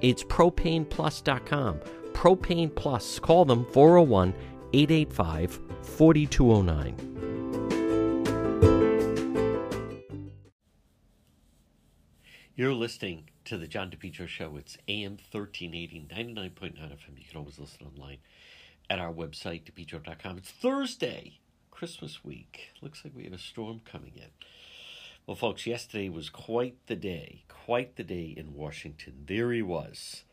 it's propaneplus.com. Propane Plus. Call them 401 885 4209. You're listening to the John DePetro Show. It's AM 1380, 99.9 FM. You can always listen online at our website, depetro.com. It's Thursday, Christmas week. Looks like we have a storm coming in. Well, folks, yesterday was quite the day, quite the day in Washington. There he was.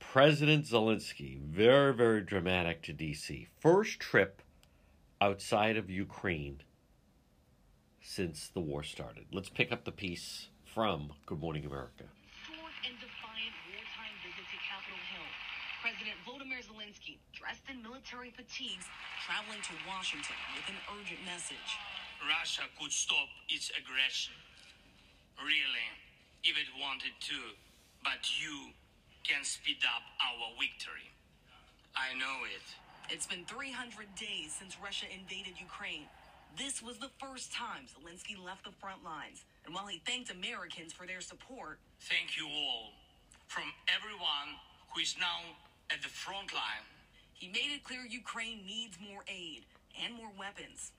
President Zelensky, very, very dramatic to D.C. First trip outside of Ukraine since the war started. Let's pick up the piece from Good Morning America. And defiant wartime visit to Capitol Hill. President Volodymyr Zelensky, dressed in military fatigues, traveling to Washington with an urgent message. Russia could stop its aggression. Really, if it wanted to. But you can speed up our victory. I know it. It's been 300 days since Russia invaded Ukraine. This was the first time Zelensky left the front lines. And while he thanked Americans for their support, thank you all from everyone who is now at the front line. He made it clear Ukraine needs more aid and more weapons.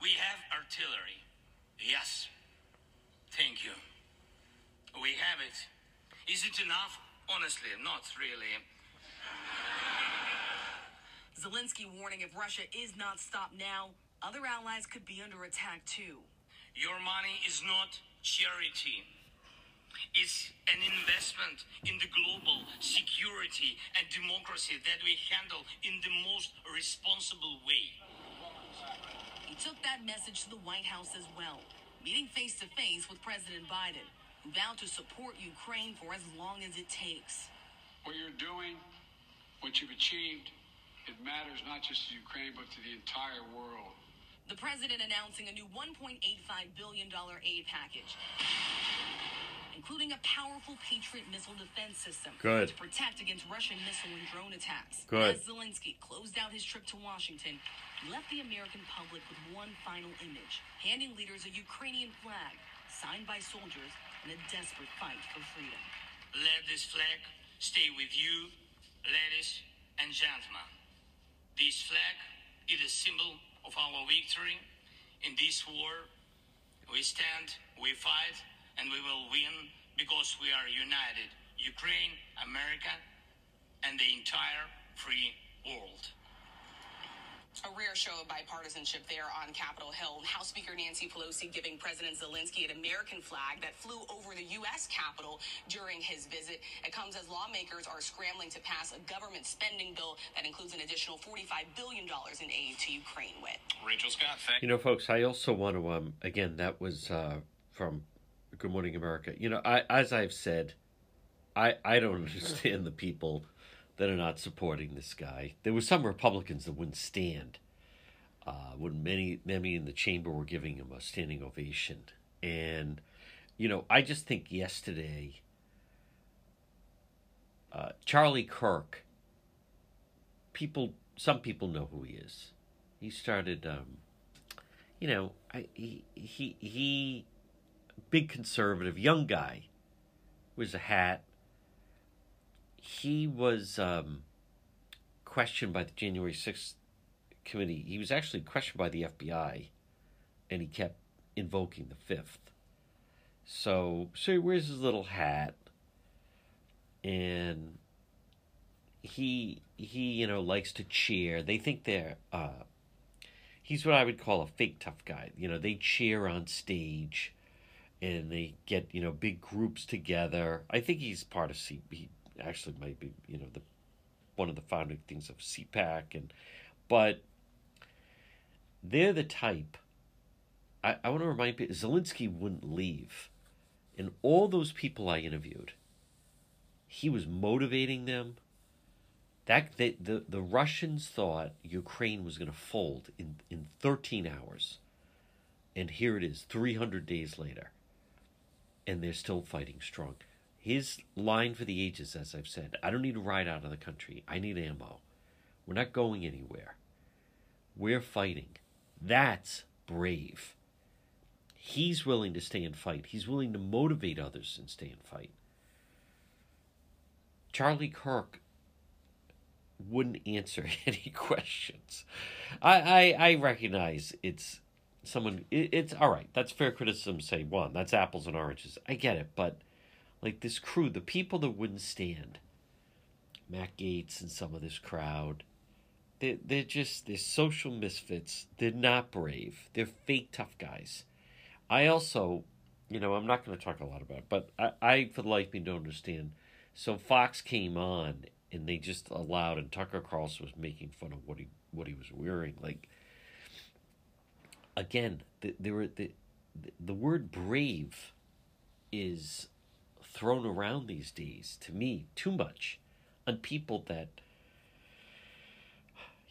We have artillery. Yes. Thank you. We have it. Is it enough? Honestly, not really. Zelensky warning if Russia is not stopped now, other allies could be under attack too. Your money is not charity. It's an investment in the global security and democracy that we handle in the most responsible way took that message to the White House as well, meeting face to face with President Biden, who vowed to support Ukraine for as long as it takes. What you're doing, what you've achieved, it matters not just to Ukraine, but to the entire world. The president announcing a new $1.85 billion aid package, including a powerful Patriot missile defense system Good. to protect against Russian missile and drone attacks. Good. As Zelensky closed out his trip to Washington, he left the American public with one final image, handing leaders a Ukrainian flag signed by soldiers in a desperate fight for freedom. Let this flag stay with you, ladies and gentlemen. This flag is a symbol of our victory in this war. We stand, we fight, and we will win because we are united. Ukraine, America, and the entire free world a rare show of bipartisanship there on Capitol Hill. House Speaker Nancy Pelosi giving President Zelensky an American flag that flew over the U.S. Capitol during his visit. It comes as lawmakers are scrambling to pass a government spending bill that includes an additional $45 billion in aid to Ukraine with. Rachel Scott, thank you. know, folks, I also want to, um, again, that was uh, from Good Morning America. You know, I, as I've said, I, I don't understand the people that are not supporting this guy. There were some Republicans that wouldn't stand uh, when many many in the chamber were giving him a standing ovation. And you know, I just think yesterday, uh, Charlie Kirk. People, some people know who he is. He started, um, you know, I, he he he, big conservative, young guy, wears a hat he was um, questioned by the January 6th committee. He was actually questioned by the FBI, and he kept invoking the fifth. So, so he wears his little hat, and he he you know likes to cheer. They think they're uh, he's what I would call a fake tough guy. You know, they cheer on stage, and they get you know big groups together. I think he's part of C. He actually might be you know the one of the founding things of CPAC, and but they're the type. I, I want to remind people Zelensky wouldn't leave. And all those people I interviewed, he was motivating them. That the the Russians thought Ukraine was going to fold in in 13 hours, and here it is, 300 days later, and they're still fighting strong. His line for the ages, as I've said, I don't need to ride out of the country. I need ammo. We're not going anywhere. We're fighting. That's brave. He's willing to stay and fight. He's willing to motivate others and stay and fight. Charlie Kirk wouldn't answer any questions. I, I, I recognize it's someone. It, it's all right. That's fair criticism. Say one. That's apples and oranges. I get it, but like this crew, the people that wouldn't stand, Matt Gaetz and some of this crowd, they're, they're just they're social misfits. They're not brave. They're fake tough guys. I also, you know, I'm not going to talk a lot about it, but I, I for the life of me don't understand. So Fox came on and they just allowed, and Tucker Carlson was making fun of what he what he was wearing. Like again, the, there were the the word brave is thrown around these days to me too much on people that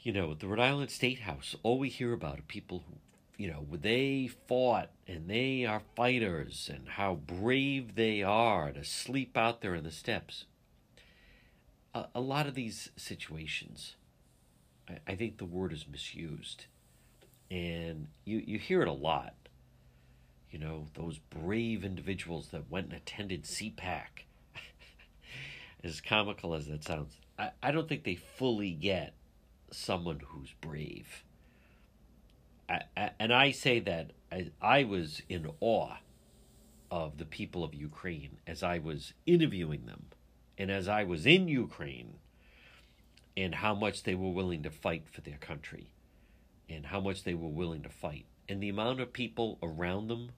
you know the Rhode Island State House. All we hear about are people who you know, they fought and they are fighters and how brave they are to sleep out there in the steps. A, a lot of these situations, I, I, think the word is misused. And you, you hear it a lot. You know, those brave individuals that went and attended CPAC. as comical as that sounds, I, I don't think they fully get someone who's brave I and I say that I, I was in awe of the people of Ukraine as I was interviewing them and as I was in Ukraine and how much they were willing to fight for their country and how much they were willing to fight and the amount of people around them,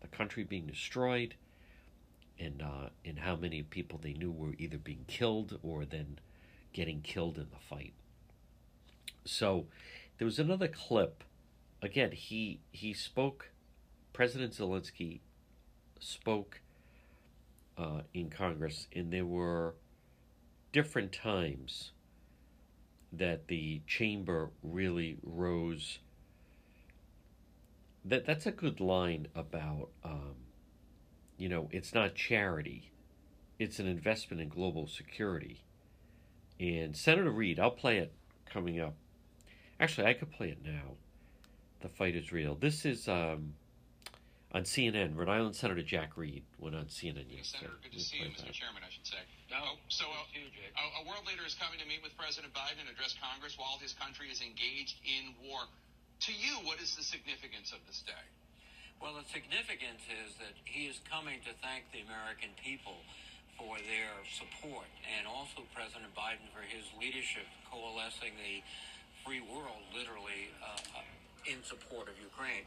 the country being destroyed, and uh, and how many people they knew were either being killed or then getting killed in the fight. So there was another clip again, he he spoke. President Zelensky spoke uh, in Congress, and there were different times that the chamber really rose. That that's a good line about, um, you know, it's not charity, it's an investment in global security. And Senator Reed, I'll play it coming up. Actually, I could play it now. The fight is real. This is um, on CNN. Rhode Island Senator Jack Reed went on CNN yesterday. Senator, good to see you, Mr. That. Chairman, I should say. No, oh, so uh, a, a world leader is coming to meet with President Biden and address Congress while his country is engaged in war. To you, what is the significance of this day? Well, the significance is that he is coming to thank the American people for their support and also President Biden for his leadership coalescing the free world literally uh, uh in support of Ukraine.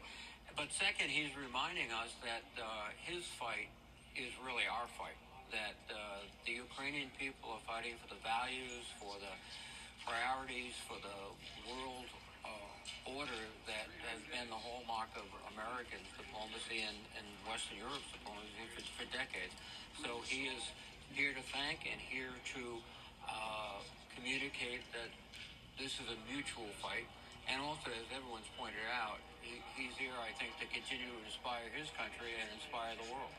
But second, he's reminding us that uh, his fight is really our fight. That uh, the Ukrainian people are fighting for the values, for the priorities, for the world uh, order that has been the hallmark of American diplomacy and, and Western Europe's diplomacy for, for decades. So he is here to thank and here to uh, communicate that this is a mutual fight and also, as everyone's pointed out, he, he's here, I think, to continue to inspire his country and inspire the world.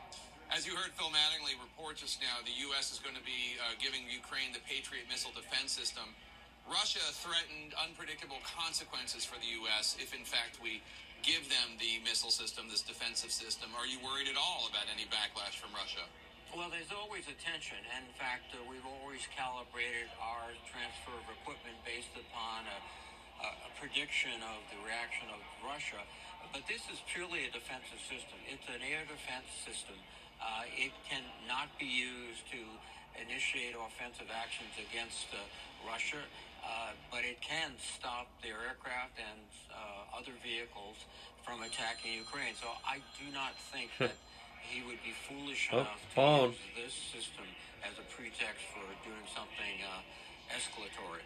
As you heard Phil Mattingly report just now, the U.S. is going to be uh, giving Ukraine the Patriot missile defense system. Russia threatened unpredictable consequences for the U.S. if, in fact, we give them the missile system, this defensive system. Are you worried at all about any backlash from Russia? Well, there's always a tension. In fact, uh, we've always calibrated our transfer of equipment based upon a a prediction of the reaction of Russia. But this is purely a defensive system. It's an air defense system. Uh, it cannot be used to initiate offensive actions against uh, Russia, uh, but it can stop their aircraft and uh, other vehicles from attacking Ukraine. So I do not think that he would be foolish Oh, enough to phone. use this system as a pretext for doing something uh, escalatory.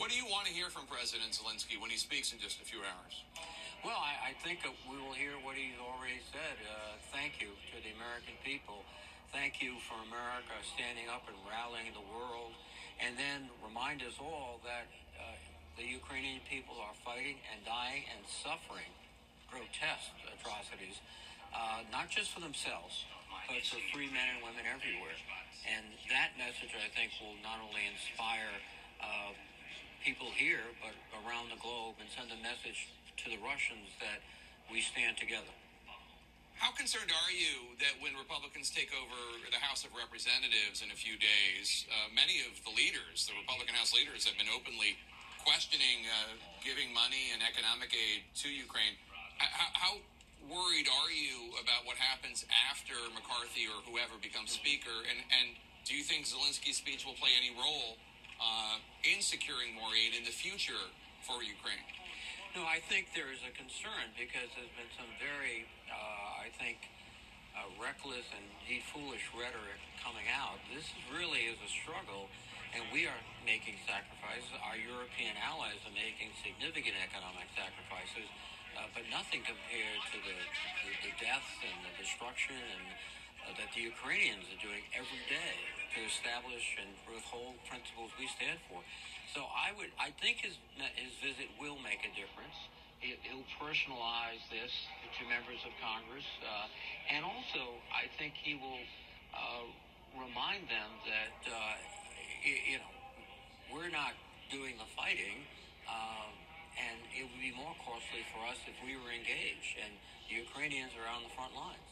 What do you want to hear from President Zelensky when he speaks in just a few hours? Well, I, I think we will hear what he's already said. Uh, thank you to the American people. Thank you for America standing up and rallying the world. And then remind us all that uh, the Ukrainian people are fighting and dying and suffering grotesque atrocities, uh, not just for themselves, but for free men and women everywhere. And that message, I think, will not only inspire uh, people here, but around the globe, and send a message to the Russians that we stand together. How concerned are you that when Republicans take over the House of Representatives in a few days, uh, many of the leaders, the Republican House leaders, have been openly questioning uh, giving money and economic aid to Ukraine? How, how worried are you about what happens after McCarthy or whoever becomes Speaker? And, and do you think Zelensky's speech will play any role uh, in securing more aid in the future for Ukraine? No, I think there is a concern because there's been some very, uh, I think, uh, reckless and foolish rhetoric coming out. This really is a struggle, and we are making sacrifices. Our European allies are making significant economic sacrifices, uh, but nothing compared to the, the, the deaths and the destruction and uh, that the Ukrainians are doing every day to establish and withhold principles we stand for. So I would, I think his his visit will make a difference. He, he'll personalize this to members of Congress, uh, and also I think he will uh, remind them that uh, y- you know we're not doing the fighting, um, and it would be more costly for us if we were engaged, and the Ukrainians are on the front lines.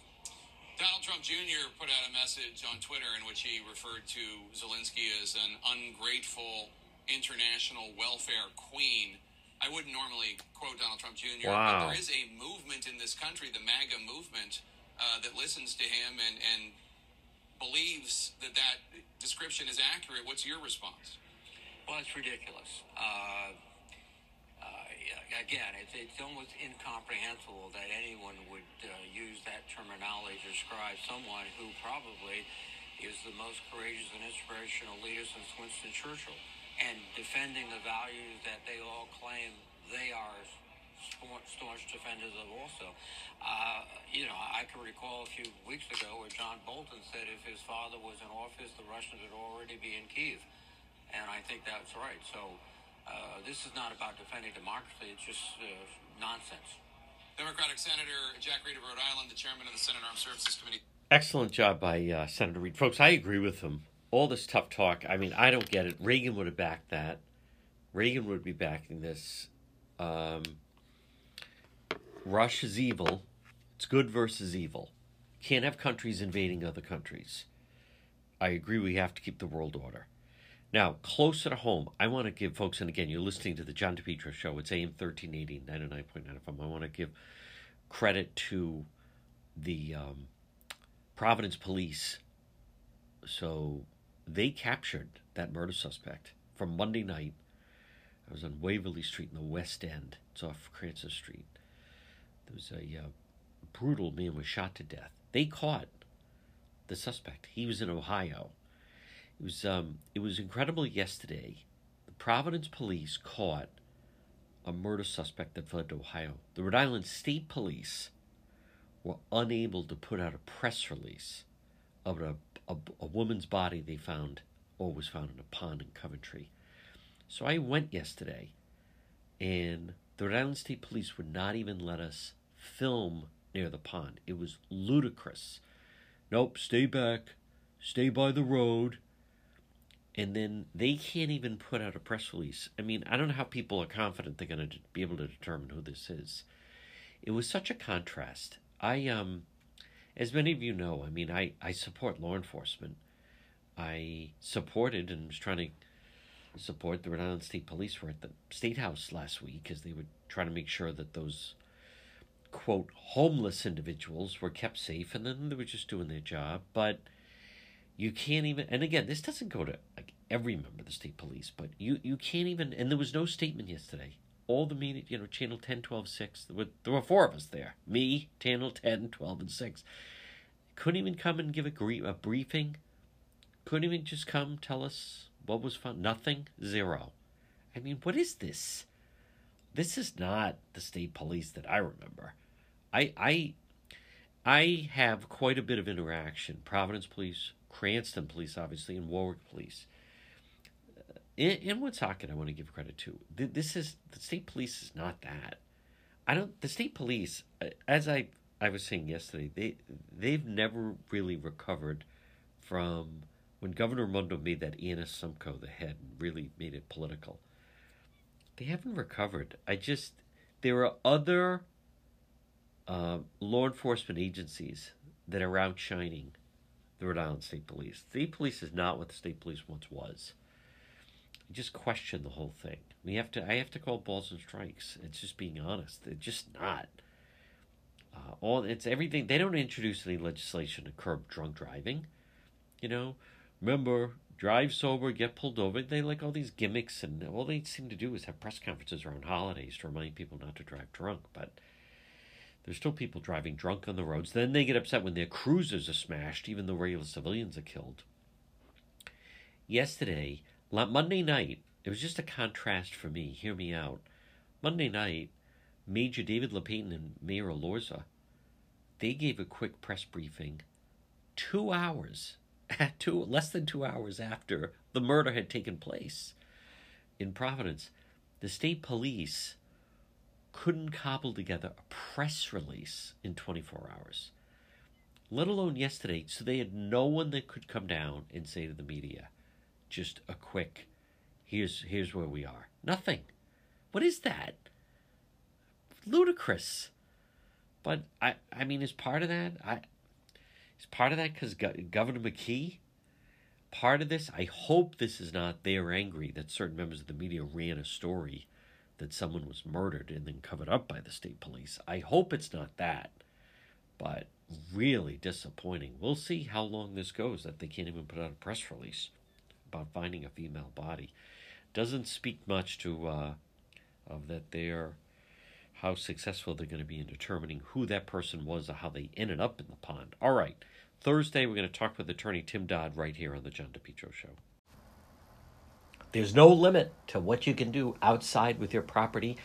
Donald Trump Jr. put out a message on Twitter in which he referred to Zelensky as an ungrateful international welfare queen. I wouldn't normally quote Donald Trump Jr., Wow. but there is a movement in this country, the MAGA movement, uh, that listens to him and, and believes that that description is accurate. What's your response? Well, it's ridiculous. Uh, yeah, again, it's, it's almost incomprehensible that anyone would uh, use that terminology to describe someone who probably is the most courageous and inspirational leader since Winston Churchill, and defending the values that they all claim they are staunch, defenders of also. Uh, you know, I can recall a few weeks ago where John Bolton said if his father was in office, the Russians would already be in Kiev. And I think that's right. So uh, this is not about defending democracy. It's just uh, nonsense. Democratic Senator Jack Reed of Rhode Island, the chairman of the Senate Armed Services Committee. Excellent job by uh, Senator Reed. Folks, I agree with him. All this tough talk, I mean, I don't get it. Reagan would have backed that. Reagan would be backing this. Um, is evil. It's good versus evil. Can't have countries invading other countries. I agree we have to keep the world order. Now, closer to home, I want to give folks, and again, you're listening to the John DePetro Show. It's AM 1380, 99.9 FM. I want to give credit to the um, Providence Police. So they captured that murder suspect from Monday night. I was on Waverly Street in the West End. It's off Cranston Street. There was a uh, brutal man was shot to death. They caught the suspect. He was in Ohio. It was um, it was incredible yesterday. The Providence Police caught a murder suspect that fled to Ohio. The Rhode Island State Police were unable to put out a press release of a, a, a woman's body they found or was found in a pond in Coventry. So I went yesterday, and the Rhode Island State Police would not even let us film near the pond. It was ludicrous. Nope, stay back, stay by the road. And then they can't even put out a press release. I mean, I don't know how people are confident they're going to be able to determine who this is. It was such a contrast. I, um, as many of you know, I mean, I, I support law enforcement. I supported and was trying to support the Rhode Island State Police were at the State House last week because they were trying to make sure that those quote homeless individuals were kept safe and then they were just doing their job. But You can't even, and again, this doesn't go to like every member of the state police, but you, you can't even, and there was no statement yesterday. All the media, you know, channel 10, 12, 6, there were, there were four of us there. Me, channel 10, 12, and 6. Couldn't even come and give a, grie- a briefing. Couldn't even just come tell us what was fun. Nothing. Zero. I mean, what is this? This is not the state police that I remember. I I I have quite a bit of interaction. Providence Police, Cranston Police, obviously, and Warwick Police. In, in Woonsocket, I want to give credit to. This is the state police is not that. I don't. The state police, as I I was saying yesterday, they they've never really recovered from when Governor Raimondo made that Ann Assumpico the head and really made it political. They haven't recovered. I just there are other uh, law enforcement agencies that are outshining the Rhode Island State Police. State Police is not what the State Police once was. I just question the whole thing. We have to. I have to call balls and strikes. It's just being honest. They're just not. Uh, all it's everything. They don't introduce any legislation to curb drunk driving. You know, remember drive sober, get pulled over. They like all these gimmicks, and all they seem to do is have press conferences around holidays to remind people not to drive drunk. But there's still people driving drunk on the roads. Then they get upset when their cruisers are smashed, even though regular civilians are killed. Yesterday, Monday night, it was just a contrast for me. Hear me out. Monday night, Major David Lapatin and Mayor Elorza, they gave a quick press briefing two hours, two, less than two hours after the murder had taken place in Providence. The state police couldn't cobble together a press release in 24 hours, let alone yesterday. So they had no one that could come down and say to the media, just a quick, here's here's where we are. Nothing. What is that? Ludicrous. But I I mean, is part of that I is part of that because Governor McKee. Part of this, I hope this is not they're angry that certain members of the media ran a story that someone was murdered and then covered up by the state police. I hope it's not that, but really disappointing. We'll see how long this goes that they can't even put out a press release about finding a female body. Doesn't speak much to uh, of that they're how successful they're going to be in determining who that person was or how they ended up in the pond. All right. Thursday, we're going to talk with attorney Tim Dodd right here on the John DePetro Show. There's no limit to what you can do outside with your property.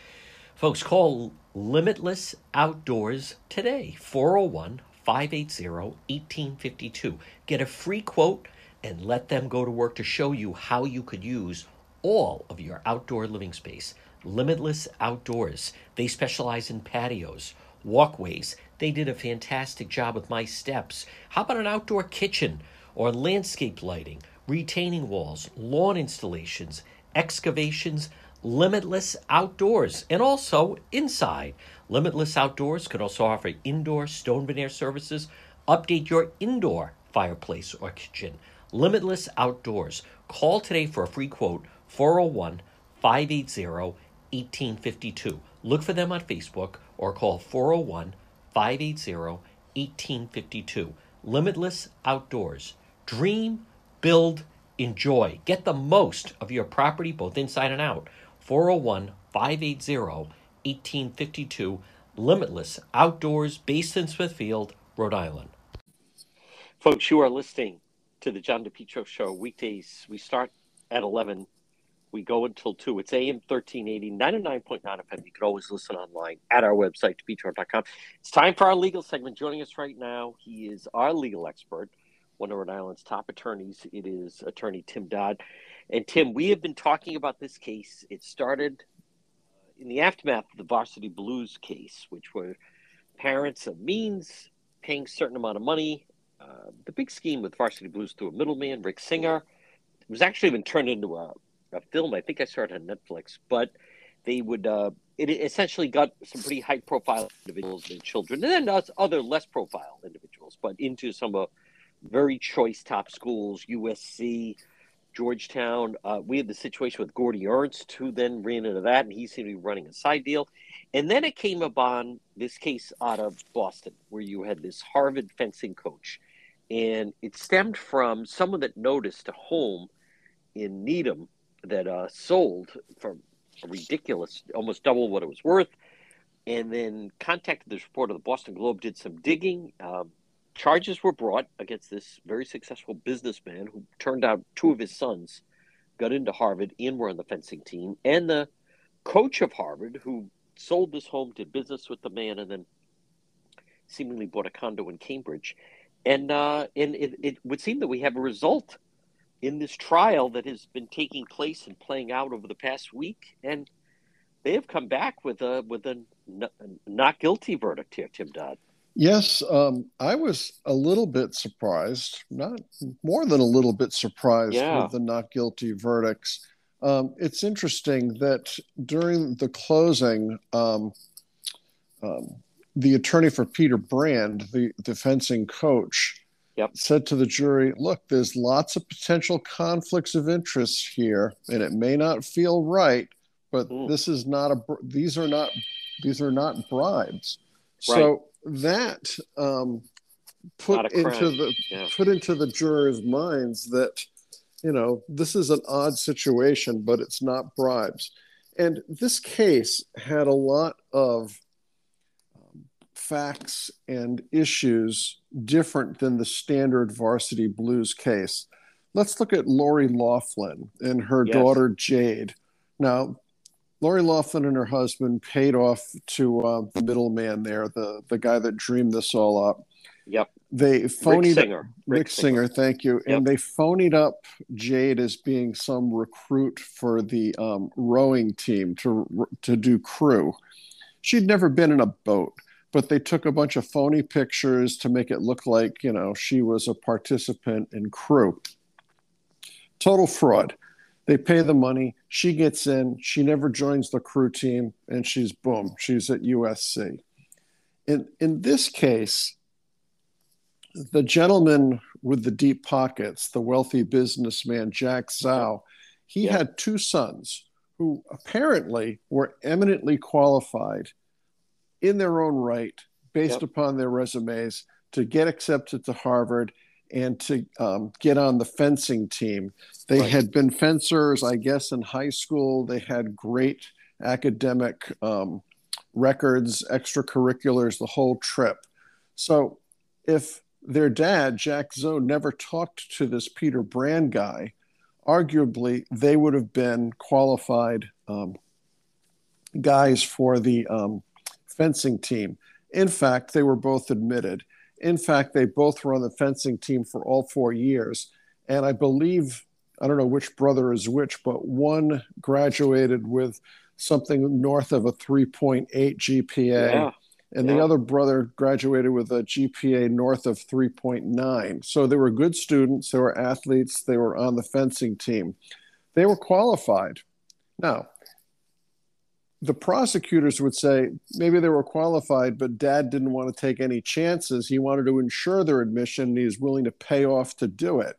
Folks, call Limitless Outdoors today, 401 580 1852. Get a free quote and let them go to work to show you how you could use all of your outdoor living space. Limitless Outdoors. They specialize in patios, walkways. They did a fantastic job with my steps. How about an outdoor kitchen or landscape lighting? Retaining walls, lawn installations, excavations, Limitless Outdoors, and also inside. Limitless Outdoors could also offer indoor stone veneer services, update your indoor fireplace or kitchen. Limitless Outdoors. Call today for a free quote 401 580 1852. Look for them on Facebook or call 401 580 1852. Limitless Outdoors. Dream build, enjoy. Get the most of your property, both inside and out. 401 580 1852, Limitless Outdoors, based in Smithfield, Rhode Island. Folks, you are listening to the John DePetro Show weekdays. We start at 11. We go until 2. It's AM 1380, 99.9 FM. You can always listen online at our website, depetro.com. It's time for our legal segment. Joining us right now, he is our legal expert, one of Rhode Island's top attorneys. It is attorney Tim Dodd. And Tim, we have been talking about this case. It started uh, in the aftermath of the Varsity Blues case, which were parents of means paying certain amount of money. Uh, the big scheme with Varsity Blues through a middleman, Rick Singer. It was actually been turned into a, a film. I think I saw it on Netflix, but they would. Uh, it essentially got some pretty high profile individuals and children, and then other less profile individuals, but into some of very choice top schools, USC, Georgetown. Uh, we had the situation with Gordy Ernst, who then ran into that, and he seemed to be running a side deal. And then it came upon this case out of Boston, where you had this Harvard fencing coach and it stemmed from someone that noticed a home in Needham that uh, sold for a ridiculous, almost double what it was worth, and then contacted the reporter of the Boston Globe, did some digging. Um, charges were brought against this very successful businessman who turned out two of his sons got into Harvard and were on the fencing team, and the coach of Harvard who sold this home, did business with the man, and then seemingly bought a condo in Cambridge. And uh, and it, it would seem that we have a result in this trial that has been taking place and playing out over the past week, and they have come back with a with a not guilty verdict here, Tim Dodd. Yes, um, I was a little bit surprised, not more than a little bit surprised yeah. with the not guilty verdicts. Um, it's interesting that during the closing, um, um the attorney for Peter Brand, the, the fencing coach, yep. said to the jury, "Look, there's lots of potential conflicts of interest here, and it may not feel right, but mm. this is not a. These are not. These are not bribes. Right. So that um, put into the yeah. put into the jurors' minds that you know this is an odd situation, but it's not bribes. And this case had a lot of facts and issues different than the standard varsity blues case. Let's look at Lori Loughlin and her yes. daughter Jade. Now, Lori Loughlin and her husband paid off to uh, the middleman there, the, the guy that dreamed this all up. Yep. They phonied Rick Singer. Rick, Rick Singer, Singer, thank you. Yep. And they phonied up Jade as being some recruit for the um, rowing team to to do crew. She'd never been in a boat but they took a bunch of phony pictures to make it look like you know she was a participant in crew total fraud they pay the money she gets in she never joins the crew team and she's boom she's at usc in in this case the gentleman with the deep pockets the wealthy businessman jack zhao he yeah. had two sons who apparently were eminently qualified in their own right, based yep. upon their resumes, to get accepted to Harvard and to um, get on the fencing team. They right. had been fencers, I guess, in high school. They had great academic um, records, extracurriculars, the whole trip. So if their dad, Jack Zhao, never talked to this Peter Brand guy, arguably they would have been qualified um, guys for the um, fencing team. In fact, they were both admitted. In fact, they both were on the fencing team for all four years. And I believe, I don't know which brother is which, but one graduated with something north of a 3.8 GPA. Yeah. And yeah. the other brother graduated with a GPA north of 3.9. So they were good students, they were athletes, they were on the fencing team. They were qualified. Now, the prosecutors would say maybe they were qualified, but dad didn't want to take any chances. He wanted to ensure their admission and he willing to pay off to do it.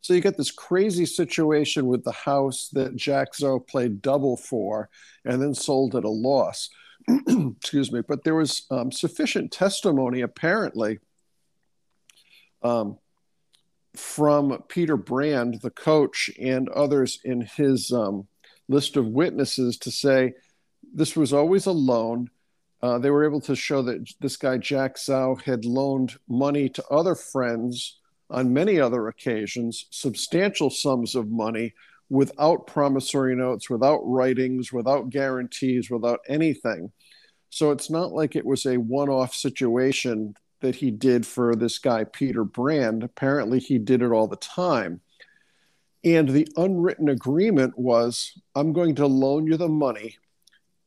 So you get this crazy situation with the house that Jack Zhao played double for and then sold at a loss. Excuse me. But there was um, sufficient testimony, apparently, um, from Peter Brand, the coach, and others in his um, list of witnesses to say this was always a loan. Uh, they were able to show that this guy, Jack Zhao, had loaned money to other friends on many other occasions, substantial sums of money without promissory notes, without writings, without guarantees, without anything. So it's not like it was a one off situation that he did for this guy, Peter Brand. Apparently, he did it all the time. And the unwritten agreement was I'm going to loan you the money.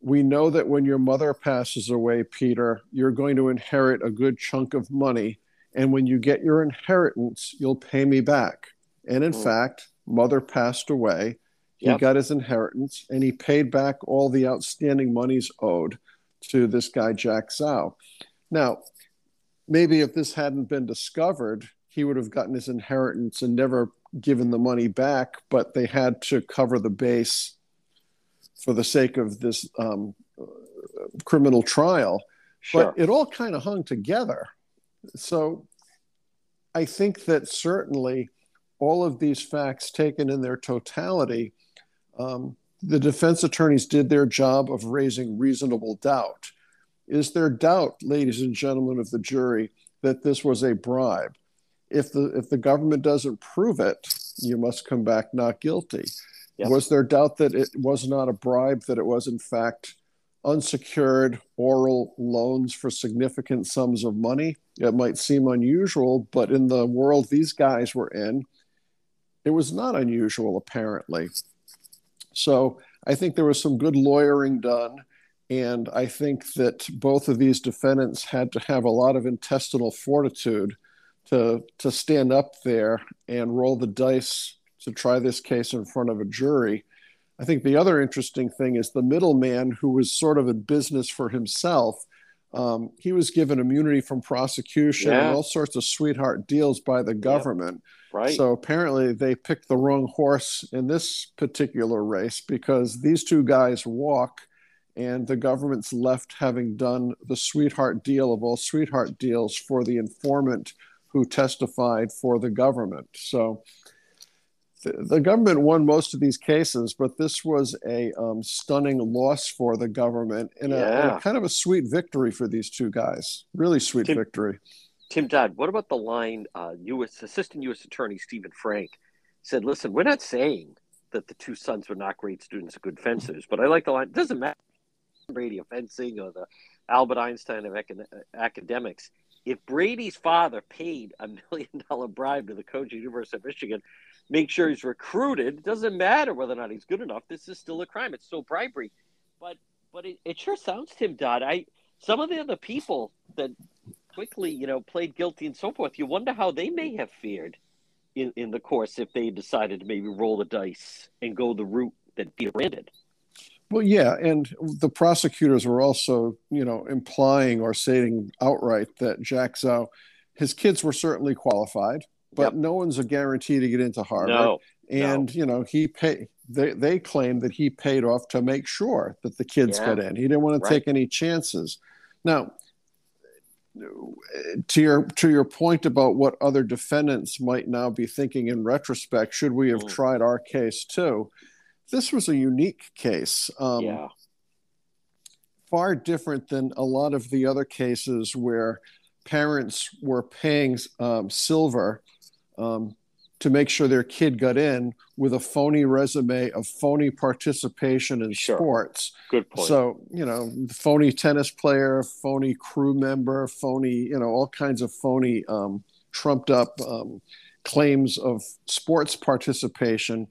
We know that when your mother passes away, Peter, you're going to inherit a good chunk of money. And when you get your inheritance, you'll pay me back. And in mm. fact, mother passed away. He yep. got his inheritance and he paid back all the outstanding monies owed to this guy, Jack Zhao. Now, maybe if this hadn't been discovered, he would have gotten his inheritance and never given the money back, but they had to cover the base for the sake of this um, criminal trial. Sure. But it all kind of hung together. So I think that certainly all of these facts taken in their totality, um, the defense attorneys did their job of raising reasonable doubt. Is there doubt, ladies and gentlemen of the jury, that this was a bribe? If the if the government doesn't prove it, you must come back not guilty. Yep. Was there doubt that it was not a bribe, that it was in fact unsecured oral loans for significant sums of money? It might seem unusual, but in the world these guys were in, it was not unusual, apparently. So I think there was some good lawyering done. And I think that both of these defendants had to have a lot of intestinal fortitude to, to stand up there and roll the dice to try this case in front of a jury. I think the other interesting thing is the middleman who was sort of in business for himself. Um, he was given immunity from prosecution yeah. and all sorts of sweetheart deals by the government. Right. So apparently they picked the wrong horse in this particular race because these two guys walk and the government's left having done the sweetheart deal of all sweetheart deals for the informant who testified for the government. So the, government won most of these cases, but this was a um, stunning loss for the government and, yeah. a, and, a, kind of a sweet victory for these two guys. Really sweet Tim, victory. Tim Dodd, what about the line uh, U.S. Assistant U.S. Attorney Stephen Frank said, listen, we're not saying that the two sons were not great students, good fencers, but I like the line, it doesn't matter Brady of fencing or the Albert Einstein of academics – if Brady's father paid a million dollar bribe to the coach of University of Michigan, make sure he's recruited, it doesn't matter whether or not he's good enough. This is still a crime. It's still bribery. But but it, it sure sounds, Tim Dodd. I some of the other people that quickly, you know, played guilty and so forth, you wonder how they may have feared in, in the course if they decided to maybe roll the dice and go the route that Peter Brand well, yeah, and the prosecutors were also, you know, implying or saying outright that Jack Zhao, his kids were certainly qualified, but yep. no one's a guarantee to get into Harvard. No, and no. you know, he paid. They they claimed that he paid off to make sure that the kids yeah. got in. He didn't want to right. take any chances. Now, to your to your point about what other defendants might now be thinking in retrospect, should we have mm. tried our case too? This was a unique case. Um, yeah. Far different than a lot of the other cases where parents were paying um, silver um, to make sure their kid got in with a phony resume of phony participation in sure. sports. Good point. So, you know, phony tennis player, phony crew member, phony, you know, all kinds of phony, um, trumped up um, claims of sports participation.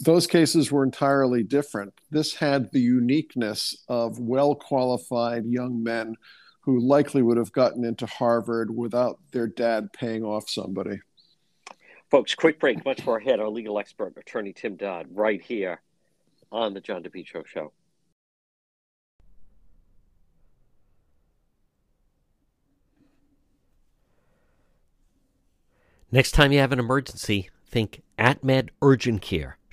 Those cases were entirely different. This had the uniqueness of well qualified young men who likely would have gotten into Harvard without their dad paying off somebody. Folks, quick break. Much more ahead. Our legal expert, attorney Tim Dodd, right here on the John DePetro Show. Next time you have an emergency, think AtMed Urgent Care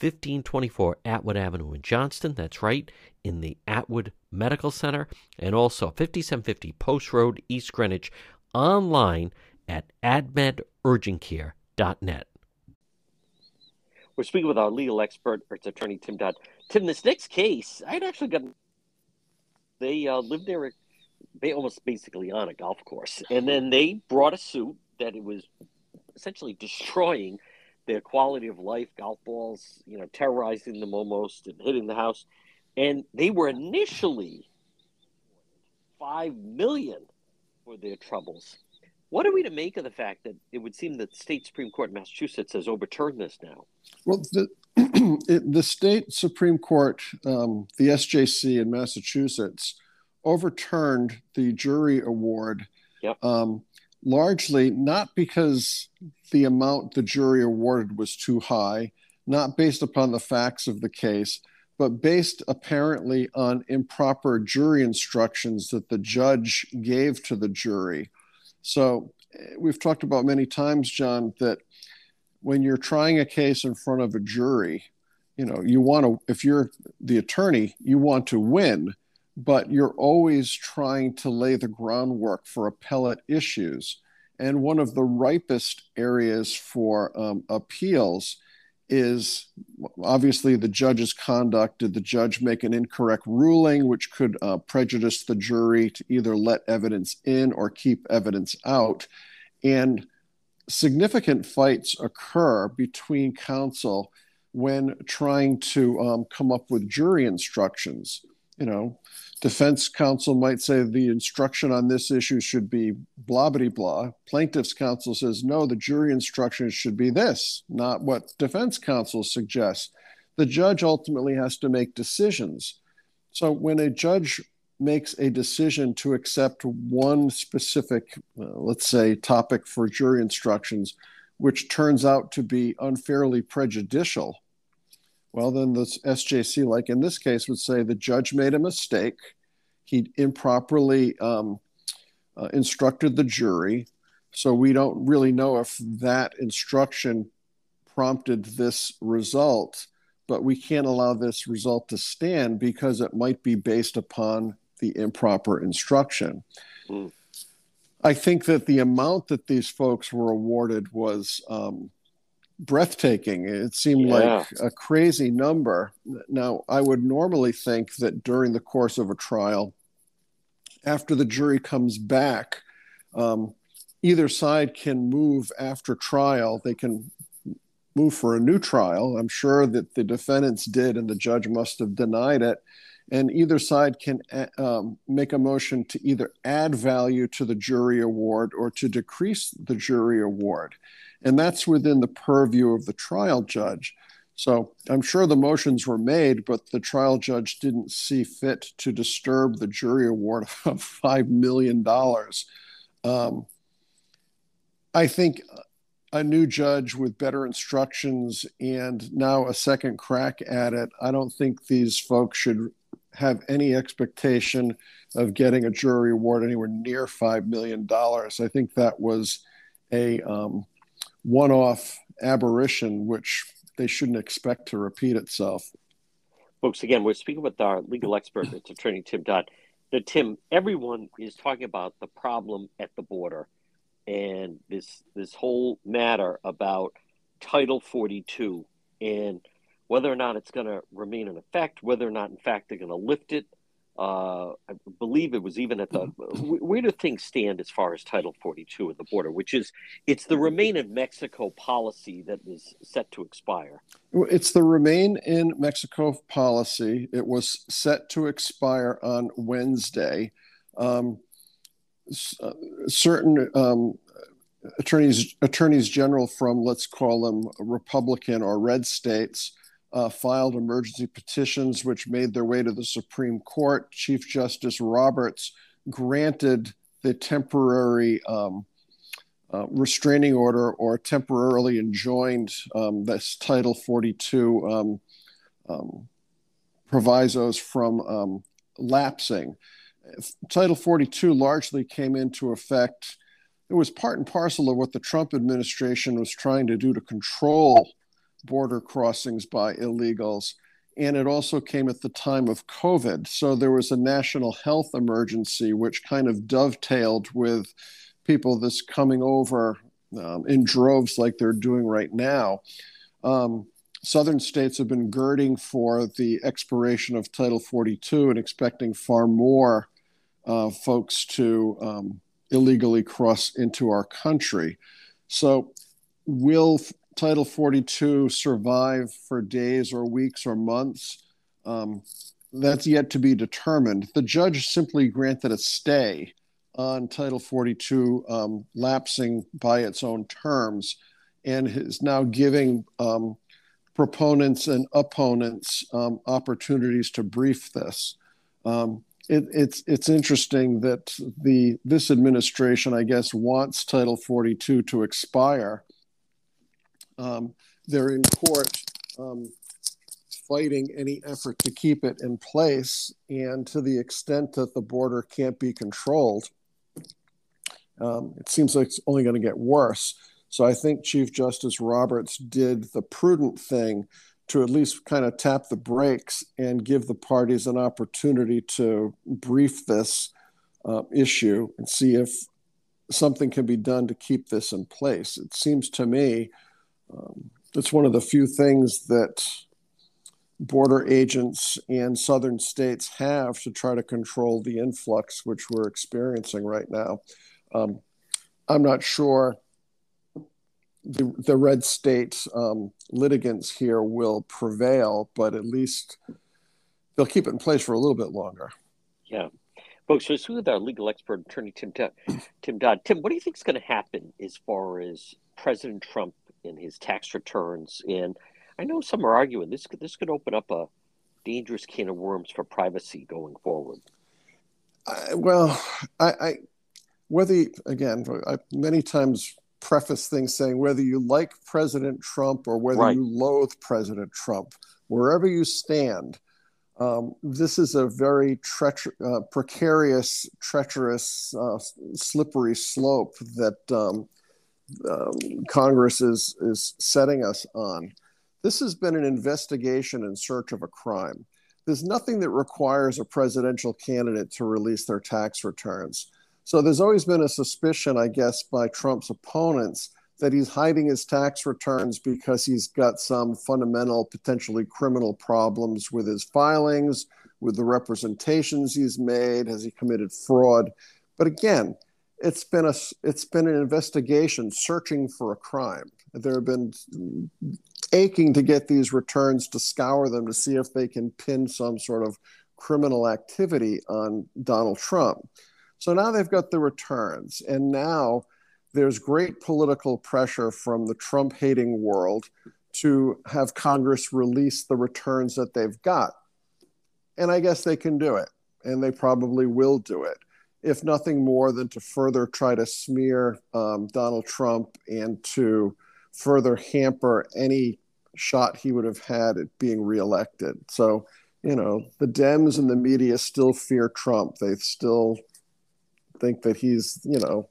1524 Atwood Avenue in Johnston. That's right, in the Atwood Medical Center. And also 5750 Post Road, East Greenwich, online at atmedurgentcare.net. We're speaking with our legal expert, it's attorney Tim Dodd. Tim, this next case, I'd actually gotten, they uh, lived there they almost basically on a golf course. And then they brought a suit that it was essentially destroying – their quality of life, golf balls, you know, terrorizing them almost and hitting the house. And they were initially five million for their troubles. What are we to make of the fact that it would seem that the state Supreme Court in Massachusetts has overturned this now? Well, the, it, the state Supreme Court, um, the SJC in Massachusetts, overturned the jury award. Yep. Um, largely not because the amount the jury awarded was too high, not based upon the facts of the case, but based apparently on improper jury instructions that the judge gave to the jury. So eh, we've talked about many times, John, that when you're trying a case in front of a jury, you know, you want to, if you're the attorney, you want to win, but you're always trying to lay the groundwork for appellate issues. And one of the ripest areas for um, appeals is obviously the judge's conduct. Did the judge make an incorrect ruling, which could uh, prejudice the jury to either let evidence in or keep evidence out? And significant fights occur between counsel when trying to um, come up with jury instructions. You know, defense counsel might say the instruction on this issue should be blah blah blah. Plaintiff's counsel says no, the jury instruction should be this, not what defense counsel suggests. The judge ultimately has to make decisions. So when a judge makes a decision to accept one specific, uh, let's say, topic for jury instructions, which turns out to be unfairly prejudicial, well, then the SJC, like in this case, would say the judge made a mistake. He improperly um, uh, instructed the jury. So we don't really know if that instruction prompted this result, but we can't allow this result to stand because it might be based upon the improper instruction. Mm. I think that the amount that these folks were awarded was um, breathtaking. It seemed yeah. like a crazy number. Now, I would normally think that during the course of a trial, after the jury comes back, um, either side can move after trial. They can move for a new trial. I'm sure that the defendants did, and the judge must have denied it. And either side can um, make a motion to either add value to the jury award or to decrease the jury award. And that's within the purview of the trial judge. So I'm sure the motions were made, but the trial judge didn't see fit to disturb the jury award of $5 million. Um, I think a new judge with better instructions and now a second crack at it, I don't think these folks should have any expectation of getting a jury award anywhere near $5 million. I think that was a um, one off aberration, which they shouldn't expect to repeat itself. Folks, again, we're speaking with our legal expert, it's attorney Tim Dodd. That Tim, everyone is talking about the problem at the border and this this whole matter about Title 42 and whether or not it's going to remain in effect, whether or not, in fact, they're going to lift it, uh, I believe it was even at the where do things stand as far as Title 42 at the border, which is it's the Remain in Mexico policy that is set to expire. It's the Remain in Mexico policy. It was set to expire on Wednesday. Um, uh, certain um, attorneys attorneys general from let's call them Republican or red states uh, filed emergency petitions, which made their way to the Supreme Court. Chief Justice Roberts granted the temporary um, uh, restraining order or temporarily enjoined um, this Title 42 um, um provisos from um, lapsing. Title 42 largely came into effect. It was part and parcel of what the Trump administration was trying to do to control border crossings by illegals. And it also came at the time of COVID. So there was a national health emergency, which kind of dovetailed with people this coming over um, in droves like they're doing right now. Um, southern states have been girding for the expiration of Title 42 and expecting far more uh, folks to um, illegally cross into our country. So, will Title 42 survive for days or weeks or months? Um, that's yet to be determined. The judge simply granted a stay on Title 42 um, lapsing by its own terms and is now giving um, proponents and opponents um, opportunities to brief this. Um, it, it's it's interesting that the this administration, I guess, wants Title 42 to expire. Um, they're in court um, fighting any effort to keep it in place, and to the extent that the border can't be controlled, um, it seems like it's only going to get worse. So I think Chief Justice Roberts did the prudent thing to at least kind of tap the brakes and give the parties an opportunity to brief this uh, issue and see if something can be done to keep this in place. It seems to me um, it's one of the few things that border agents and southern states have to try to control the influx which we're experiencing right now. Um, I'm not sure the, the red state um, litigants here will prevail, but at least they'll keep it in place for a little bit longer. Yeah. Folks, so this with our legal expert attorney, Tim, Tim Dodd. Tim, what do you think is going to happen as far as President Trump and his tax returns? And I know some are arguing this could, this could open up a dangerous can of worms for privacy going forward. I, well, I, I whether again, I many times preface things saying whether you like President Trump or whether right. you loathe President Trump, wherever you stand, um, this is a very treacher- uh, precarious, treacherous, uh, slippery slope that um, um, Congress is is setting us on. This has been an investigation in search of a crime. There's nothing that requires a presidential candidate to release their tax returns. So there's always been a suspicion, I guess, by Trump's opponents that he's hiding his tax returns because he's got some fundamental, potentially criminal problems with his filings, with the representations he's made. Has he committed fraud? But again, it's been a it's been an investigation searching for a crime. There have been aching to get these returns to scour them to see if they can pin some sort of criminal activity on Donald Trump. So now they've got the returns, and now there's great political pressure from the Trump hating world to have Congress release the returns that they've got. And I guess they can do it, and they probably will do it, if nothing more than to further try to smear um, Donald Trump and to further hamper any shot he would have had at being reelected. So, you know, the Dems and the media still fear Trump. They still think that he's you know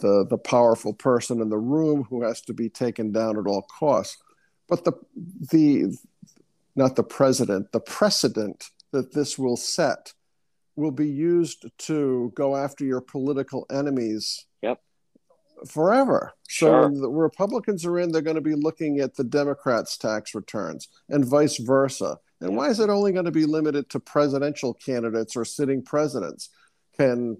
the the powerful person in the room who has to be taken down at all costs but the the not the president the precedent that this will set will be used to go after your political enemies yep forever so sure. the republicans are in they're going to be looking at the democrats tax returns and vice versa and yep. why is it only going to be limited to presidential candidates or sitting presidents can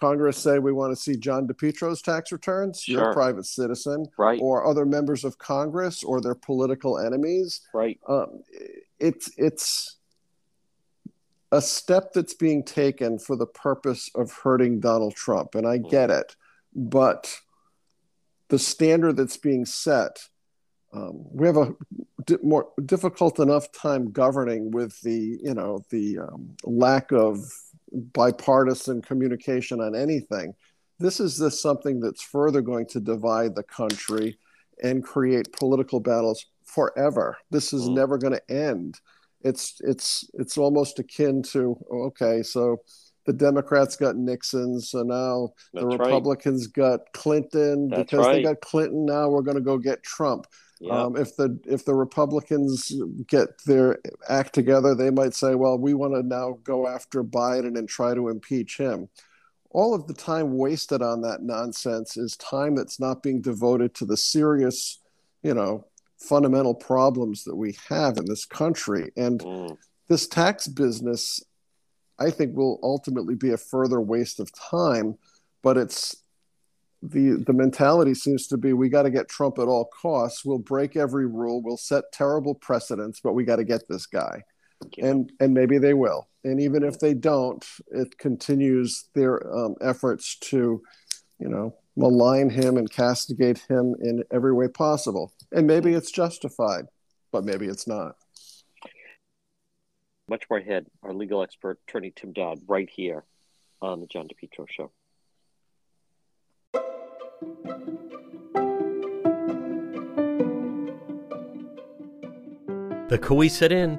Congress say we want to see John DePetro's tax returns, sure. you're a private citizen, right? Or other members of Congress or their political enemies, right? Um, it's it's a step that's being taken for the purpose of hurting Donald Trump, and I mm. get it, but the standard that's being set, um, we have a di- more difficult enough time governing with the you know the um, lack of bipartisan communication on anything. This is this something that's further going to divide the country and create political battles forever. This is mm. never going to end. It's it's it's almost akin to okay, so the Democrats got Nixon, so now That's the Republicans right. got Clinton That's because right. they got Clinton. Now we're going to go get Trump. Um, if the if the Republicans get their act together, they might say, "Well, we want to now go after Biden and try to impeach him." All of the time wasted on that nonsense is time that's not being devoted to the serious, you know, fundamental problems that we have in this country. And mm. this tax business, I think, will ultimately be a further waste of time. But it's the the mentality seems to be we got to get Trump at all costs. We'll break every rule. We'll set terrible precedents, but we got to get this guy. and and maybe they will. And even if they don't, it continues their um, efforts to, you know, malign him and castigate him in every way possible. And maybe hmm. it's justified, but maybe it's not. Much more ahead. Our legal expert, attorney Tim Dodd, right here on the John DePetro Show. The Cowesett Inn,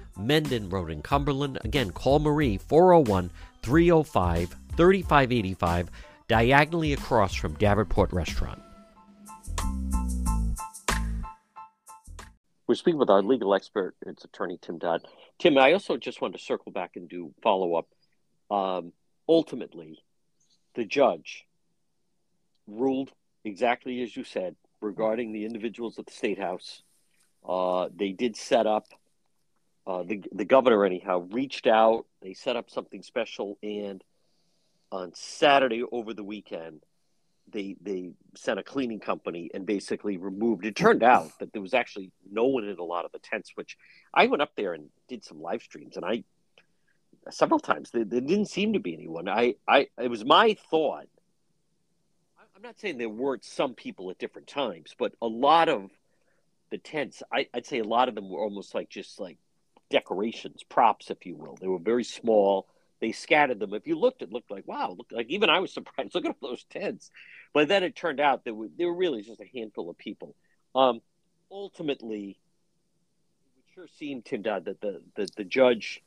Mendon Road in Cumberland. Again, call Marie 401 305 3585, diagonally across from Davenport Restaurant. We're speaking with our legal expert, it's attorney Tim Dodd. Tim, I also just wanted to circle back and do follow up. Um, ultimately, the judge ruled exactly as you said regarding the individuals at the state house. Uh, they did set up uh, the the governor anyhow reached out. They set up something special, and on Saturday over the weekend, they they sent a cleaning company and basically removed. It turned out that there was actually no one in a lot of the tents. Which I went up there and did some live streams, and I several times there, there didn't seem to be anyone. I I it was my thought. I'm not saying there weren't some people at different times, but a lot of the tents, I, I'd say a lot of them were almost like just like decorations, props, if you will. They were very small. They scattered them. If you looked, it looked like wow. Look, like even I was surprised. Look at those tents. But then it turned out that there were really just a handful of people. Um, ultimately, it sure seemed Tim Dodd that the, the the judge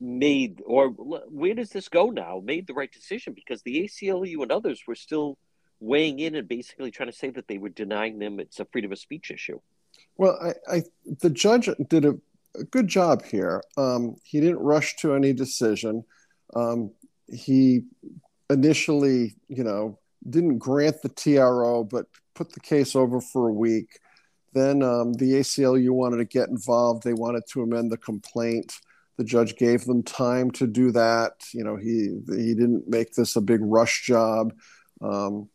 made or where does this go now? Made the right decision because the ACLU and others were still weighing in and basically trying to say that they were denying them it's a freedom of speech issue. Well, I, I the judge did a good job here. Um, he didn't rush to any decision. Um, he initially, you know, didn't grant the TRO, but put the case over for a week. Then um, the ACLU wanted to get involved. They wanted to amend the complaint. The judge gave them time to do that. You know, he he didn't make this a big rush job. Um,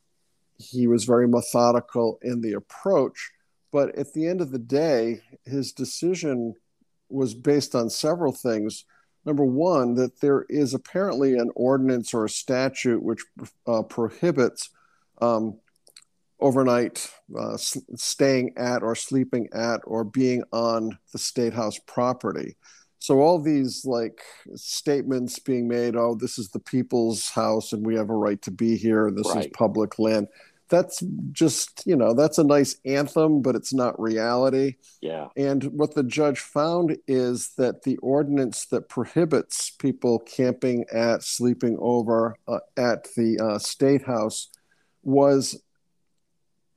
he was very methodical in the approach. But at the end of the day, his decision was based on several things. Number one, that there is apparently an ordinance or a statute which uh, prohibits um, overnight uh, staying at or sleeping at or being on the state house property. So all these like statements being made, oh, this is the people's house and we have a right to be here. This right. is public land that's just you know that's a nice anthem but it's not reality. Yeah. And what the judge found is that the ordinance that prohibits people camping at sleeping over uh, at the uh, state house was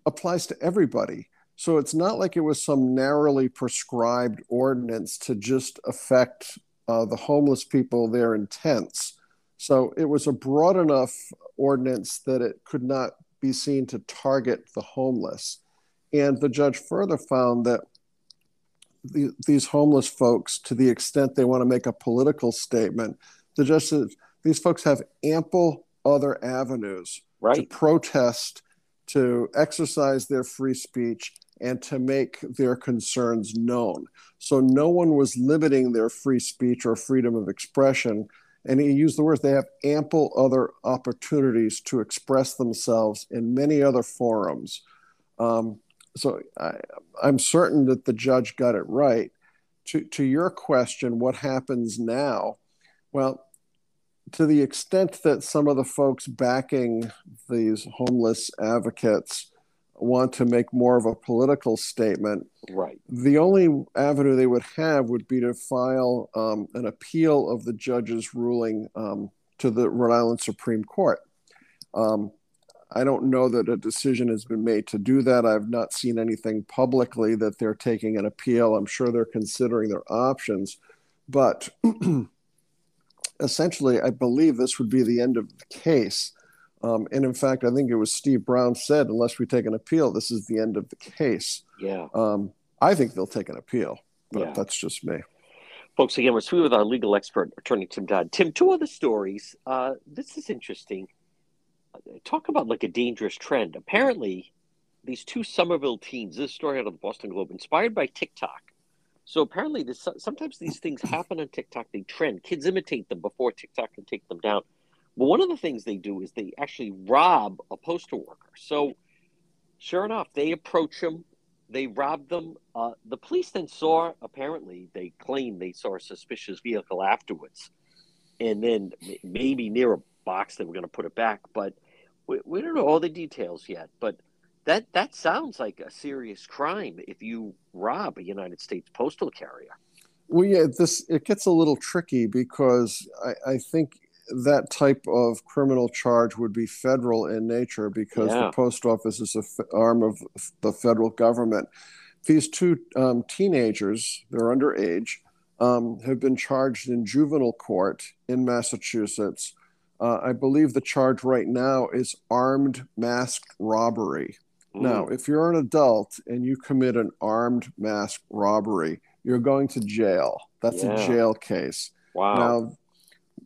applies to everybody. So it's not like it was some narrowly prescribed ordinance to just affect uh, the homeless people there in tents so it was a broad enough ordinance that it could not be seen to target the homeless. And the judge further found that the, these homeless folks, to the extent they want to make a political statement, The judge said these folks have ample other avenues right. to protest, to exercise their free speech, and to make their concerns known. So no one was limiting their free speech or freedom of expression. And he used the words they have ample other opportunities to express themselves in many other forums. Um, so I, I'm certain that the judge got it right. To, to your question, what happens now? Well, to the extent that some of the folks backing these homeless advocates want to make more of a political statement, right? The only avenue they would have would be to file um, an appeal of the judge's ruling um, to the Rhode Island Supreme Court. Um, I don't know that a decision has been made to do that. I've not seen anything publicly that they're taking an appeal. I'm sure they're considering their options, but essentially, I believe this would be the end of the case. Um, and in fact, I think it was Steve Brown said, unless we take an appeal, this is the end of the case. Yeah. Um, I think they'll take an appeal, but yeah. that's just me. Folks, again, we're speaking with our legal expert, attorney Tim Dodd. Tim, two other stories. Uh, this is interesting. Talk about like a dangerous trend. Apparently, these two Somerville teens, this story out of the Boston Globe, inspired by TikTok. So apparently, this, sometimes these things happen on TikTok. They trend. Kids imitate them before TikTok can take them down. But one of the things they do is they actually rob a postal worker. So, sure enough, they approach them, they rob them. Uh, the police then saw, apparently, they claim they saw a suspicious vehicle afterwards. And then maybe near a box they were going to put it back. But we, we don't know all the details yet. But that, that sounds like a serious crime if you rob a United States postal carrier. Well, yeah, this it gets a little tricky because I, I think that type of criminal charge would be federal in nature because yeah. the post office is an f- arm of the federal government. These two um, teenagers, they're underage, um, have been charged in juvenile court in Massachusetts. Uh, I believe the charge right now is armed masked robbery. Mm. Now, if you're an adult and you commit an armed masked robbery, you're going to jail. That's yeah. a jail case. Wow. Now,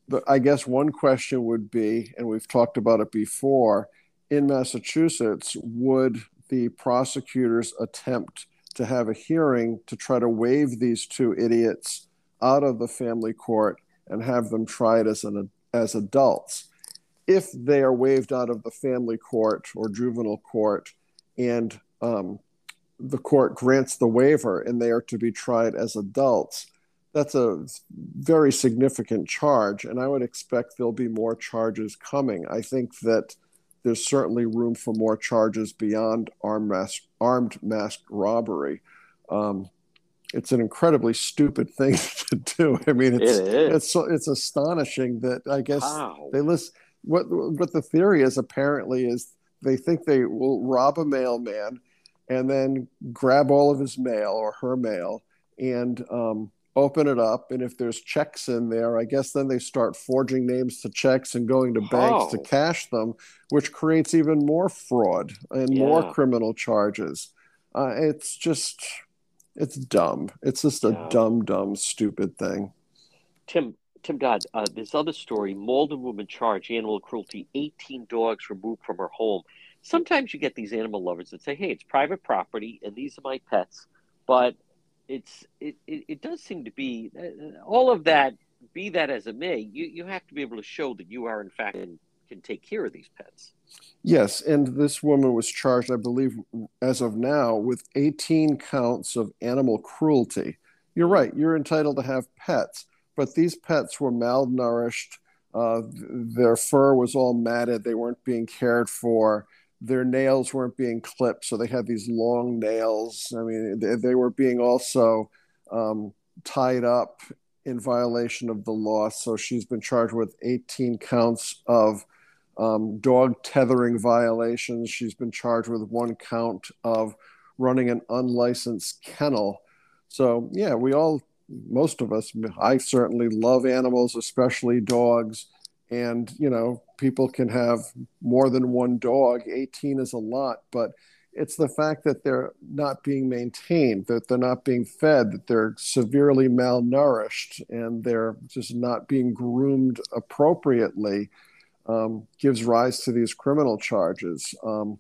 the, I guess one question would be, and we've talked about it before, in Massachusetts, would the prosecutors attempt to have a hearing to try to waive these two idiots out of the family court and have them tried as an as adults? If they are waived out of the family court or juvenile court, and um, the court grants the waiver and they are to be tried as adults, that's a very significant charge, and I would expect there'll be more charges coming. I think that there's certainly room for more charges beyond armed mass, armed masked robbery. Um, it's an incredibly stupid thing to do. I mean, it's it it's it's astonishing that I guess wow. they list what what the theory is apparently is they think they will rob a mailman and then grab all of his mail or her mail and um, open it up and if there's checks in there i guess then they start forging names to checks and going to banks oh. to cash them which creates even more fraud and yeah. more criminal charges uh, it's just it's dumb it's just a yeah. dumb dumb stupid thing tim tim dodd uh, this other story malden woman charged animal cruelty 18 dogs removed from her home sometimes you get these animal lovers that say hey it's private property and these are my pets but it's it, it, it does seem to be uh, all of that be that as it may you, you have to be able to show that you are in fact and can take care of these pets. Yes and this woman was charged i believe as of now with 18 counts of animal cruelty. You're right you're entitled to have pets but these pets were malnourished uh, their fur was all matted they weren't being cared for their nails weren't being clipped, so they had these long nails. I mean, they, they were being also um, tied up in violation of the law. So she's been charged with 18 counts of um, dog tethering violations. She's been charged with one count of running an unlicensed kennel. So, yeah, we all, most of us, I certainly love animals, especially dogs and you know people can have more than one dog 18 is a lot but it's the fact that they're not being maintained, that they're not being fed, that they're severely malnourished, and they're just not being groomed appropriately, um, gives rise to these criminal charges. Um,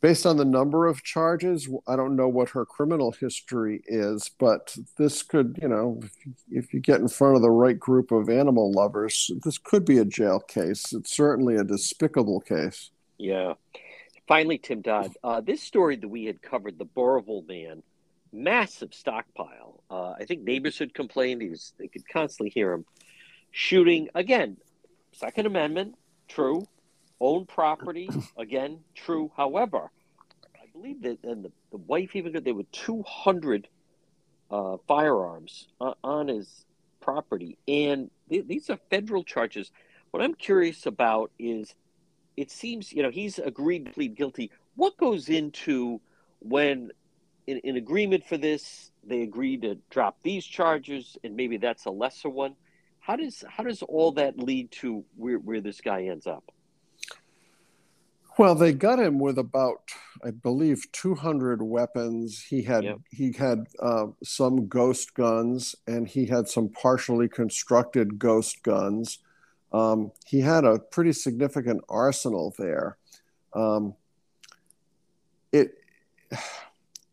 based on the number of charges, I don't know what her criminal history is, but this could, you know, if, you get in front of the right group of animal lovers, this could be a jail case. It's certainly a despicable case. Yeah. Finally, Tim Dodd, uh, this story that we had covered, the Burrillville man, massive stockpile. Uh, I think neighbors had complained he was, they could constantly hear him shooting. Again, Second Amendment, true. Own property, again, true. However, I believe that and the, the wife even got there were 200 uh, firearms uh, on his property. And th- these are federal charges. What I'm curious about is it seems, you know, he's agreed to plead guilty. What goes into when, in, in agreement for this, they agree to drop these charges, and maybe that's a lesser one? How does how does all that lead to where, where this guy ends up? Well, they got him with about, I believe, 200 weapons. He had yep. he had uh, some ghost guns, and he had some partially constructed ghost guns. Um, he had a pretty significant arsenal there. Um, it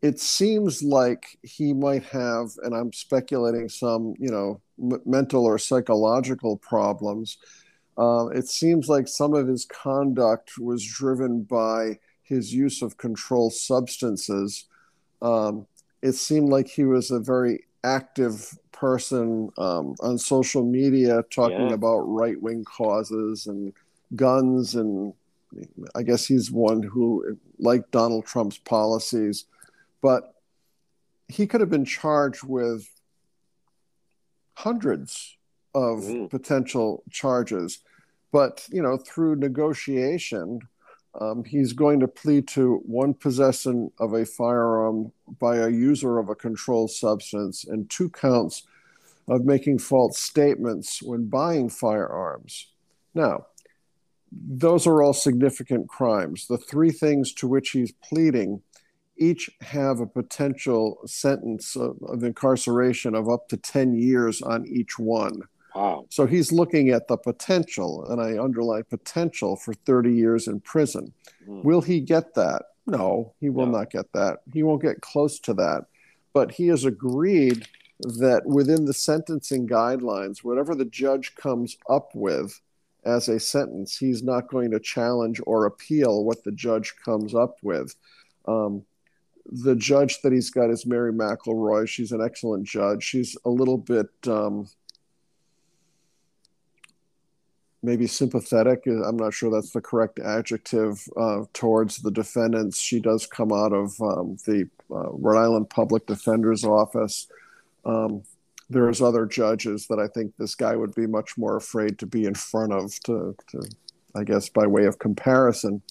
it seems like he might have, and I'm speculating some, you know, m- mental or psychological problems. Uh, it seems like some of his conduct was driven by his use of controlled substances. Um, it seemed like he was a very active person um, on social media talking yeah. about right wing causes and guns. And I guess he's one who liked Donald Trump's policies. But he could have been charged with hundreds of mm. potential charges. But, you know, through negotiation, um, he's going to plead to one possession of a firearm by a user of a controlled substance and two counts of making false statements when buying firearms. Now, those are all significant crimes. The three things to which he's pleading each have a potential sentence of, of incarceration of up to 10 years on each one. Wow. So he's looking at the potential, and I underline potential for 30 years in prison. Mm. Will he get that? No, he will no. not get that. He won't get close to that. But he has agreed that within the sentencing guidelines, whatever the judge comes up with as a sentence, he's not going to challenge or appeal what the judge comes up with. Um, the judge that he's got is Mary McElroy. She's an excellent judge. She's a little bit. Um, maybe sympathetic. I'm not sure that's the correct adjective uh, towards the defendants. She does come out of um, the uh, Rhode Island Public Defender's Office. Um, there's other judges that I think this guy would be much more afraid to be in front of, to, to I guess, by way of comparison.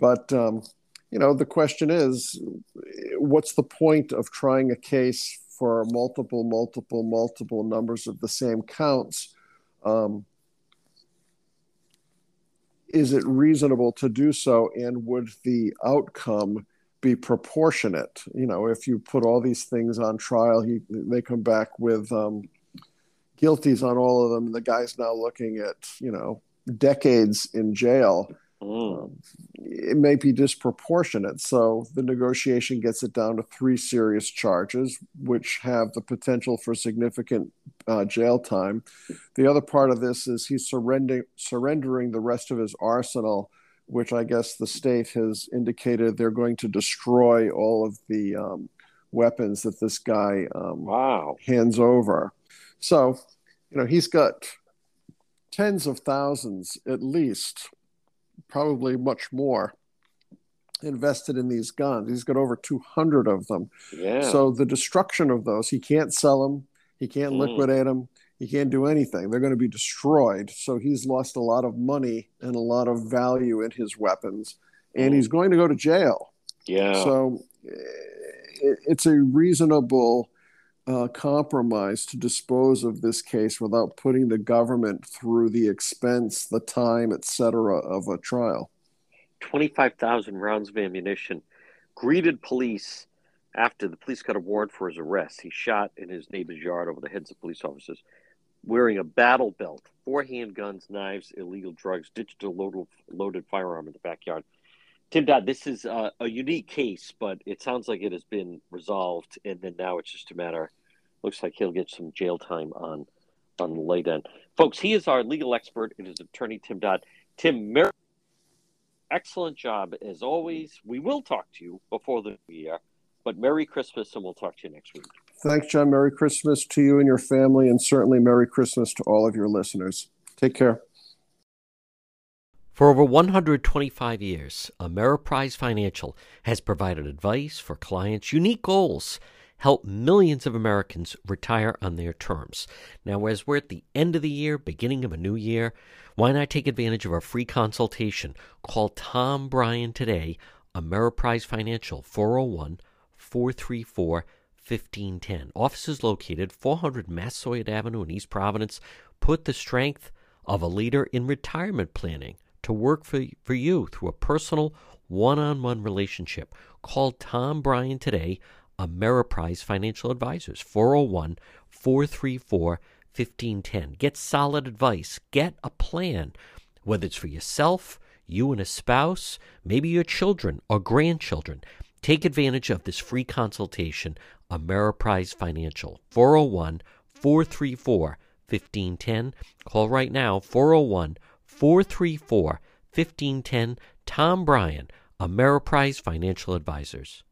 But um, you know, the question is, what's the point of trying a case for multiple, multiple, multiple numbers of the same counts? Um, is it reasonable to do so and would the outcome be proportionate? You know if you put all these things on trial he, they come back with um, guilties on all of them the guy's now looking at you know decades in jail Mm. Um, it may be disproportionate. So the negotiation gets it down to three serious charges, which have the potential for significant uh, jail time. The other part of this is he's surrendering surrendering the rest of his arsenal, which I guess the state has indicated they're going to destroy all of the um, weapons that this guy um, wow. hands over. So, you know, he's got tens of thousands at least probably much more invested in these guns. He's got over 200 of them. Yeah. So the destruction of those, he can't sell them, he can't mm. liquidate them, he can't do anything. They're going to be destroyed. So he's lost a lot of money and a lot of value in his weapons, and mm. he's going to go to jail. Yeah. So it's a reasonable uh, compromise to dispose of this case without putting the government through the expense, the time, etc., of a trial. Twenty-five thousand rounds of ammunition. greeted police after the police got a warrant for his arrest. He shot in his neighbor's yard over the heads of police officers, wearing a battle belt, four handguns, knives, illegal drugs, a loaded, loaded firearm in the backyard. Tim Dodd, this is uh, a unique case, but it sounds like it has been resolved, and then now it's just a matter. Looks like he'll get some jail time on on the late end, folks. He is our legal expert. It is attorney Tim Dodd. Tim, Mer- excellent job as always. We will talk to you before the new year, but Merry Christmas, and we'll talk to you next week. Thanks, John. Merry Christmas to you and your family, and certainly Merry Christmas to all of your listeners. Take care. For over 125 years, Ameriprise Financial has provided advice for clients' unique goals, help millions of Americans retire on their terms. Now, as we're at the end of the year, beginning of a new year, why not take advantage of our free consultation? Call Tom Bryan today, Ameriprise Financial, 401 434 1510. Offices located 400 Massasoit Avenue in East Providence. Put the strength of a leader in retirement planning to work for, for you through a personal one on one relationship. Call Tom Bryan today, Ameriprise Financial Advisors, 401 434 1510. Get solid advice, get a plan, whether it's for yourself, you and a spouse, maybe your children or grandchildren. Take advantage of this free consultation, Ameriprise Financial, 401 434 1510. Call right now, 401 434 1510. Tom Bryan, Ameriprise Financial Advisors.